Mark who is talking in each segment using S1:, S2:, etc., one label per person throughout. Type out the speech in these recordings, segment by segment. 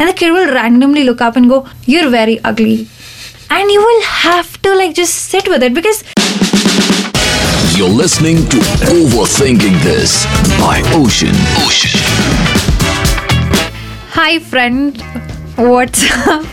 S1: and the kid will randomly look up and go, You're very ugly. And you will have to like just sit with it because
S2: You're listening to Overthinking This by Oshin. Oshin.
S1: Hi, friend. What's up?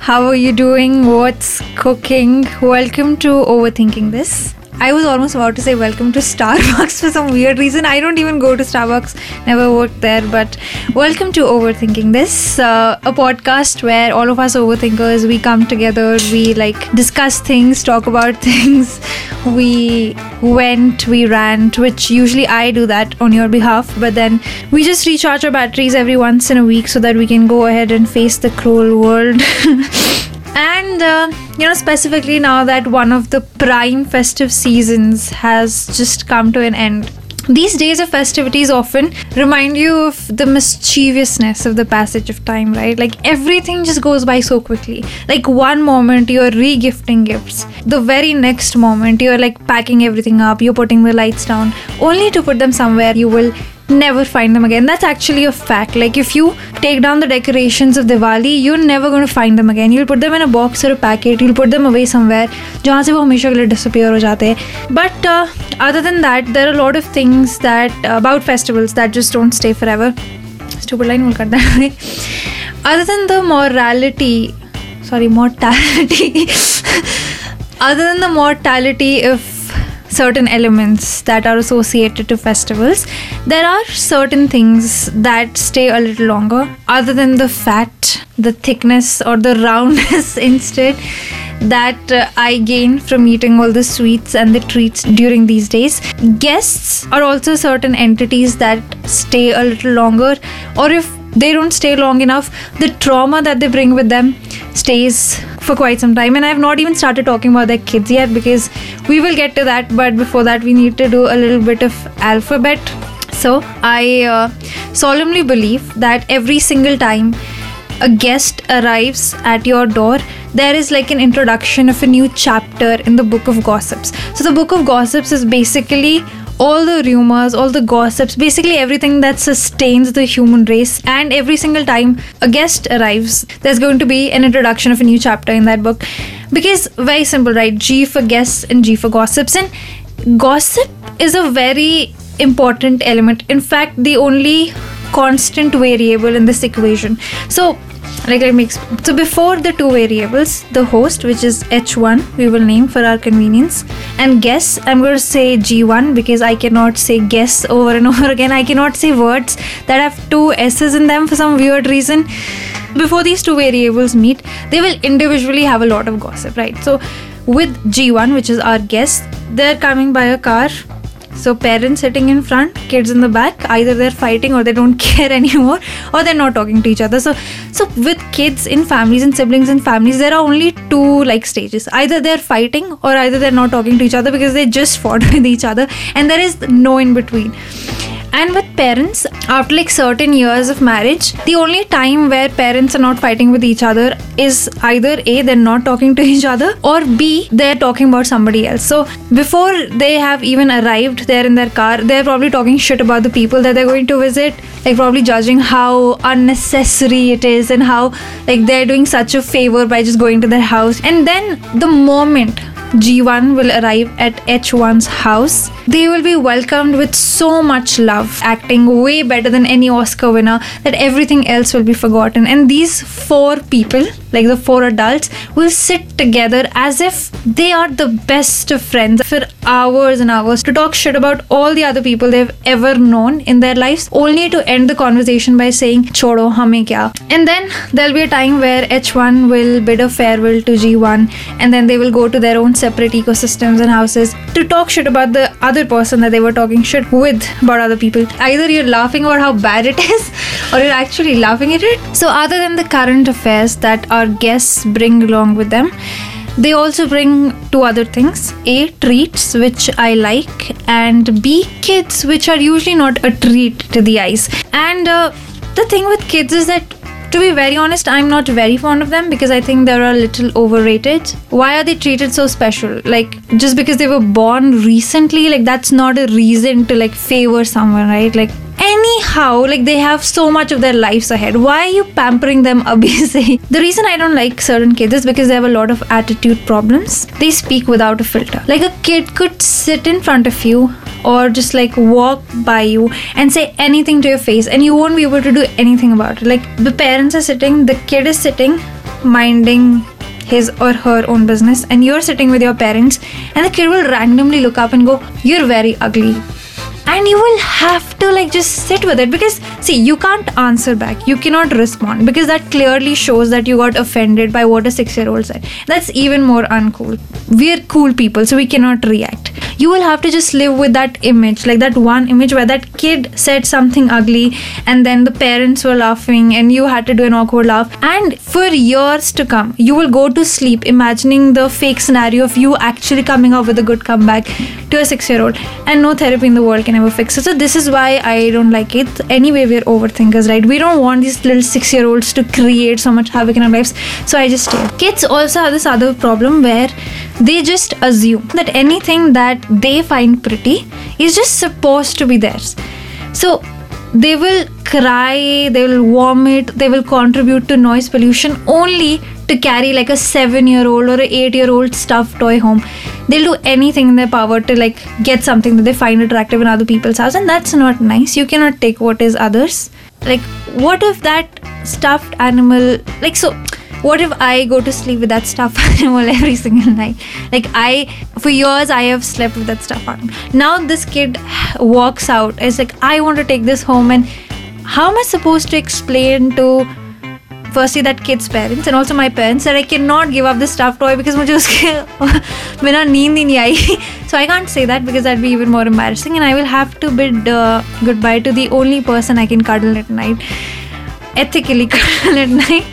S1: How are you doing? What's cooking? Welcome to Overthinking This. I was almost about to say welcome to Starbucks for some weird reason. I don't even go to Starbucks, never worked there, but welcome to Overthinking This, uh, a podcast where all of us overthinkers we come together, we like discuss things, talk about things, we went, we rant, which usually I do that on your behalf, but then we just recharge our batteries every once in a week so that we can go ahead and face the cruel world. And uh, you know, specifically now that one of the prime festive seasons has just come to an end. These days of festivities often remind you of the mischievousness of the passage of time, right? Like everything just goes by so quickly. Like one moment you're re-gifting gifts, the very next moment you're like packing everything up, you're putting the lights down, only to put them somewhere you will never find them again. That's actually a fact. Like if you take down the decorations of Diwali, you're never going to find them again. You'll put them in a box or a packet. You'll put them away somewhere जहाँ से वो हमेशा के लिए disappear हो जाते हैं. But uh, other than that, there are a lot of things that uh, about festivals that just don't stay forever. Stupid line will cut that. other than the morality, sorry, mortality. other than the mortality of certain elements that are associated to festivals, there are certain things that stay a little longer, other than the fat, the thickness, or the roundness instead that uh, I gain from eating all the sweets and the treats during these days. Guests are also certain entities that stay a little longer, or if they don't stay long enough, the trauma that they bring with them stays for quite some time. And I have not even started talking about their kids yet because we will get to that. But before that, we need to do a little bit of alphabet. So I uh, solemnly believe that every single time a guest arrives at your door, there is like an introduction of a new chapter in the book of gossips. So, the book of gossips is basically all the rumors, all the gossips, basically everything that sustains the human race. And every single time a guest arrives, there's going to be an introduction of a new chapter in that book. Because, very simple, right? G for guests and G for gossips. And gossip is a very important element. In fact, the only constant variable in this equation. So, like so before the two variables the host which is h1 we will name for our convenience. And guess i'm going to say g1 because i cannot say guess over and over again. I cannot say words that have two s's in them for some weird reason. Before these two variables meet they will individually have a lot of gossip right? So with g1 which is our guest they're coming by a car so parents sitting in front, kids in the back, either they're fighting or they don't care anymore or they're not talking to each other. So so with kids in families and siblings in families, there are only two like stages. Either they're fighting or either they're not talking to each other because they just fought with each other and there is no in between. And with parents, after like certain years of marriage, the only time where parents are not fighting with each other is either A, they're not talking to each other, or B, they're talking about somebody else. So before they have even arrived there in their car, they're probably talking shit about the people that they're going to visit, like probably judging how unnecessary it is and how like they're doing such a favor by just going to their house. And then the moment G1 will arrive at H1's house. They will be welcomed with so much love, acting way better than any Oscar winner, that everything else will be forgotten. And these four people, like the four adults, will sit together as if they are the best of friends for hours and hours to talk shit about all the other people they've ever known in their lives, only to end the conversation by saying, Chodo, hame kya? And then there'll be a time where H1 will bid a farewell to G1, and then they will go to their own separate ecosystems and houses to talk shit about the other person that they were talking shit with about other people. Either you're laughing about how bad it is or you're actually laughing at it. So, other than the current affairs that our guests bring along with them, they also bring two other things A, treats, which I like, and B, kids, which are usually not a treat to the eyes. And uh, the thing with kids is that to be very honest, I'm not very fond of them because I think they're a little overrated. Why are they treated so special? Like, just because they were born recently, like, that's not a reason to like favor someone, right? Like, anyhow like they have so much of their lives ahead. Why are you pampering them abhi the reason i don't like certain kids is because they have a lot of attitude problems. They speak without a filter. Like a kid could sit in front of you or just like walk by you and say anything to your face and you won't be able to do anything about it. Like the parents are sitting the kid is sitting minding his or her own business and you're sitting with your parents and the kid will randomly look up and go you're very ugly and you will have to like just sit with it because see you can't answer back. You cannot respond because that clearly shows that you got offended by what a 6 year old said. That's even more uncool. We're cool people so we cannot react you will have to just live with that image like that one image where that kid said something ugly and then the parents were laughing and you had to do an awkward laugh. And for years to come you will go to sleep imagining the fake scenario of you actually coming up with a good comeback to a 6 year old and no therapy in the world can ever fix it. So this is why i don't like it. Anyway we're overthinkers right? We don't want these little 6 year olds to create so much havoc in our lives. So i just stay. Kids also have this other problem where they just assume that anything that they find pretty is just supposed to be theirs. So they will cry, they will vomit, they will contribute to noise pollution only to carry like a seven year old or an eight year old stuffed toy home. They'll do anything in their power to like get something that they find attractive in other people's house, and that's not nice. You cannot take what is others. Like, what if that stuffed animal, like, so what if I go to sleep with that stuffed animal every single night? Like I, for years, I have slept with that stuffed animal. Now this kid walks out. It's like I want to take this home, and how am I supposed to explain to? Firstly, that kid's parents and also my parents that I cannot give up this stuffed toy because मुझे उसके बिना नींद ही नहीं आई. So I can't say that because that'd be even more embarrassing, and I will have to bid uh, goodbye to the only person I can cuddle at night, ethically cuddle at night.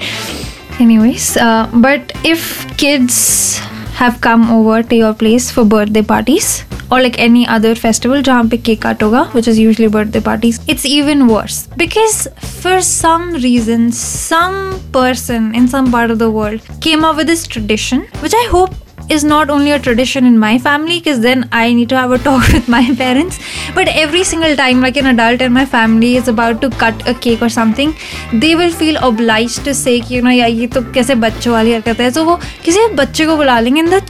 S1: anyways uh, but if kids have come over to your place for birthday parties or like any other festival jahan pe cake which is usually birthday parties it's even worse. Because for some reason some person in some part of the world came up with this tradition which i hope is not only a tradition in my family because then I need to have a talk with my parents but every single time like an adult in my family is about to cut a cake or something they will feel obliged to say कि you know यार ये तो कैसे बच्चों वाली हरकत है तो वो किसी बच्चे को बुला लेंगे and the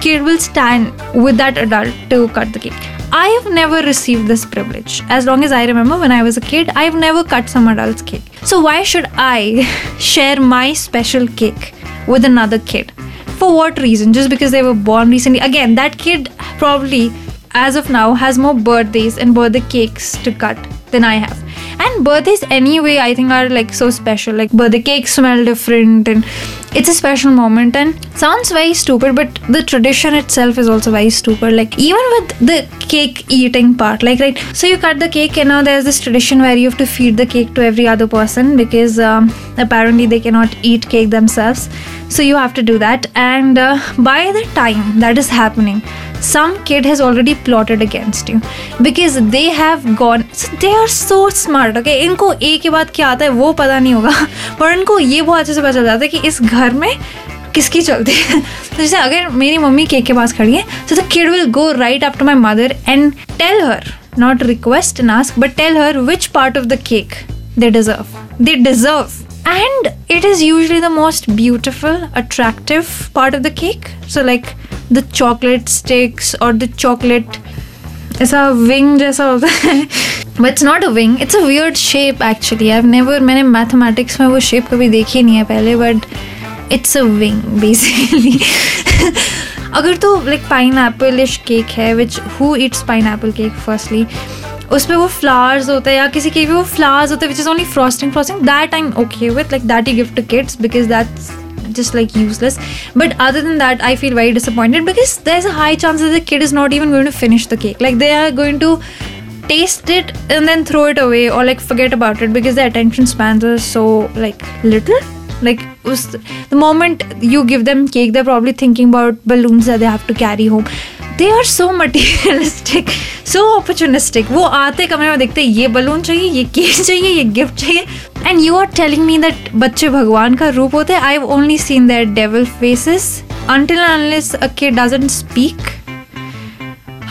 S1: kid will stand with that adult to cut the cake I have never received this privilege. As long as I remember when I was a kid, I have never cut some adult's cake. So why should I share my special cake with another kid? For what reason? Just because they were born recently? Again, that kid probably, as of now, has more birthdays and birthday cakes to cut than I have. And birthdays, anyway, I think are like so special. Like birthday cakes smell different, and it's a special moment. And sounds very stupid, but the tradition itself is also very stupid. Like even with the cake eating part, like right, so you cut the cake, and now there's this tradition where you have to feed the cake to every other person because um, apparently they cannot eat cake themselves. So you have to do that, and uh, by the time that is happening, some kid has already plotted against you because they have gone so they are so smart okay इनको एक के बाद क्या आता है वो पता नहीं होगा पर इनको ये बहुत अच्छे से पता चल जाता है कि इस घर में किसकी चलती है तो जैसे अगर मेरी मम्मी केक के पास खड़ी है तो the kid will go right after my mother and tell her not request and ask but tell her which part of the cake they deserve they deserve and it is usually the most beautiful, attractive part of the cake. So, like, the chocolate sticks or the chocolate ऐसा wing जैसा होता है। But it's not a wing it's a weird shape actually I never मैंने mathematics में वो shape कभी देखी नहीं है पहले but it's a wing basically अगर तो लाइक पाइन एप्पलिश केक है which who it's pineapple cake firstly उसमें वो फ्लावर्स होते हैं या किसी केक में वो फ्लावर्स होते हैं which is only frosting frosting that I am okay with like that you gift to kids because that's just like useless. But other than that, I feel very disappointed because there's a high chance that the kid is not even going to finish the cake. Like they are going to taste it and then throw it away or like forget about it because their attention spans are so like little. Like was the moment you give them cake, they're probably thinking about balloons that they have to carry home. They are so materialistic so opportunistic वो आते कमरे में देखते ये balloon चाहिए ये cake चाहिए ये गिफ्ट चाहिए। And you are telling me that बच्चे भगवान का रूप होते हैं। I only seen that devil faces and unless a kid doesn't speak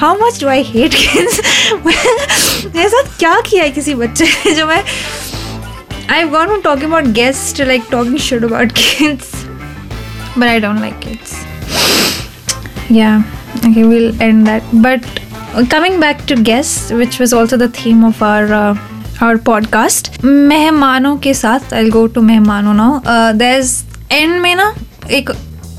S1: how much do I hate kids मेरे साथ क्या किया है किसी बच्चे ने जो मैं I have gone talking about guest like talking should about kids but I don't like kids. Yeah, okay, we'll end that. But coming back to guests, which was also the theme of our uh, our podcast, मेहमानों के साथ I'll go to मेहमानों now. Uh, there's end में ना एक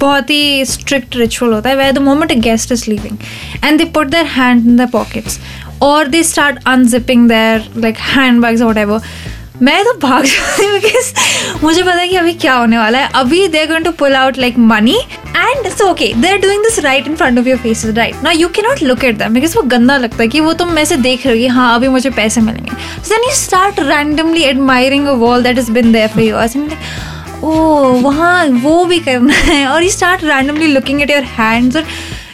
S1: बहुत ही strict ritual होता है where the moment a guest is living and they put their hand in the pockets और they start unzipping their like hand bags whatever मैं तो भाग जाती हूँ बिकॉज़ मुझे पता है कि अभी क्या होने वाला है। अभी they going to pull out like money and so okay they are doing this right in front of your faces right ना you can not look at them because वो गंदा लगता है कि वो तुम में से देख रही है हाँ अभी मुझे पैसे मिलेंगे। So then you start randomly admiring a wall that is been there for yours and oh वहाँ वो भी करना है, और you start randomly looking at your hands और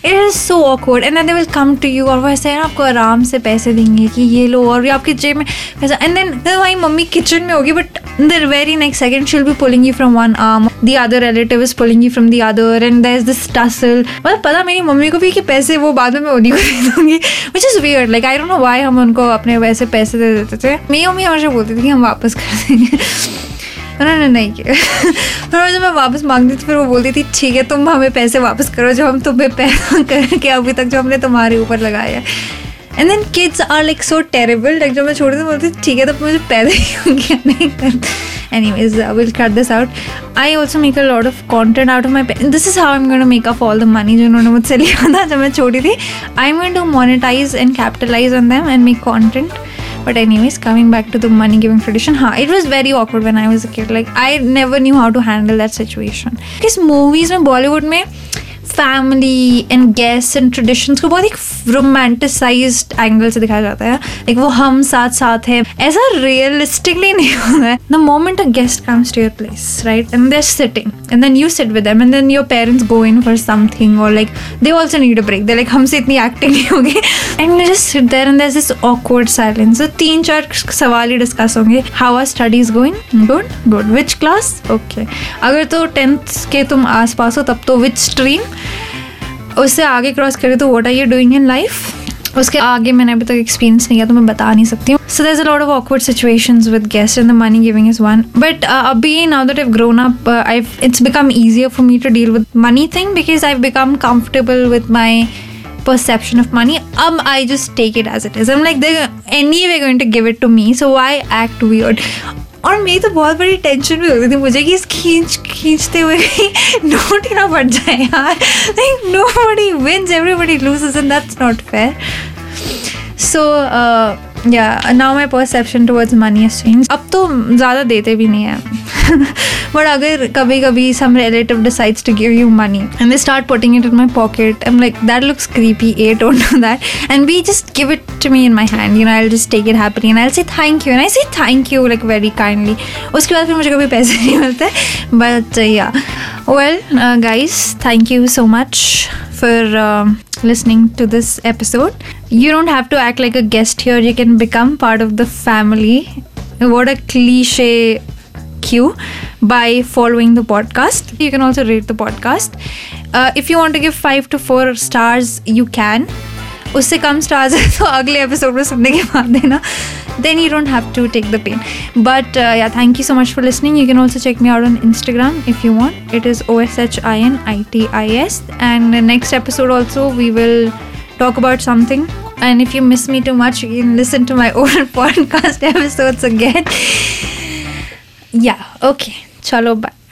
S1: it is so awkward and then they will come to you और वैसे है ना, आपको आराम से पैसे देंगे कि ये लो और आपकी जेब में पैसा। एंड देन वही मम्मी किचन में होगी but the very next second she'll be pulling you from one arm the other relative is pulling you from the other end there is this tussle मतलब पता मेरी मम्मी को भी कि पैसे वो बाद में उन्हीं को दे दूँगी which is weird like I don't know why हम उनको अपने वैसे पैसे दे देते थे। मेरी मम्मी हमेशा बोलती थी कि हम वापस कर देंगे। उन्होंने नहीं। किया फिर जब मैं वापस मांगती थी, फिर वो बोलती थी, ठीक है, तुम हमें पैसे वापस करो, जो हम तुम्हें पैसा करके अभी तक जो हमने तुम्हारे ऊपर लगाया है। And then kids are like so terrible like जब मैं छोड़ी थी, बोलती ठीक है तो मुझे पैदा ही होंगे नहीं? कर anyways will cut this out I also make a lot of content out of my this is how am going to make up all the money जो उन्होंने मुझसे लिया था जब मैं छोड़ी थी. I am going to monetize and capitalize on them and make content but anyways coming back to the money giving tradition ha it was very awkward when i was a kid. Like i never knew how to handle that situation. Because movies में bollywood में family and guest and traditions को बहुत एक romanticise angle से दिखाया जाता है। Like वो हम साथ साथ है। ऐसा रियलिस्टिकली नहीं होता है। The moment a guest comes to your place right and there sitting and then you sit with and then your parents go in for something और like they also need a break they like हमसे इतनी acting नहीं होगी. And just sit there and this awkward silence तो तीन चार सवाल ही डिस्कस होंगे। How are studies going good good which class okay अगर तो टेंथ के तुम आस पास हो, तब तो विच स्ट्रीम उससे आगे क्रॉस करें तो what are you doing in life उसके आगे मैंने अभी तक एक्सपीरियंस नहीं किया तो मैं बता नहीं सकती हूँ। So there a lot of awkward situations with guest and the money giving is one but अभी now that I grown up I it's become easier for me to deal with money thing because I become comfortable with my perception of money. Um i just take it as it is. I'm like they're anyway going to give it to me, so why act weird? और मेरी तो बहुत बड़ी tension भी होती थी मुझे कि इस खींच, खींचते हुए नोट ही ना बढ़ जाए यार। Like nobody wins everybody loses and that's not fair so yeah now my perception towards money change अब तो ज़्यादा देते भी नहीं है। बट अगर कभी कभी सम relative decides to give you money and they start putting it in my pocket am like that looks creepy A don't know that and we just give it to me in my hand you know I just take it happy and I से thank you and I से thank you like very kindly उसके बाद फिर मुझे कभी पैसे नहीं मिलते but yeah well guys thank you so much for uh, listening to this episode. You don't have to act like a guest here, you can become part of the family. What a cliche cue by following the podcast. You can also rate the podcast. Uh, if you want to give five to four stars, you can. उससे कम stars है तो अगले episode में सुनने के बाद देना then you don't have to take the pain but uh, yeah thank you so much for listening you can also check me out on instagram if you want it is o-s-h-i-n-i-t-i-s and the next episode also we will talk about something and if you miss me too much you can listen to my old podcast episodes again yeah okay Shalom. Bye.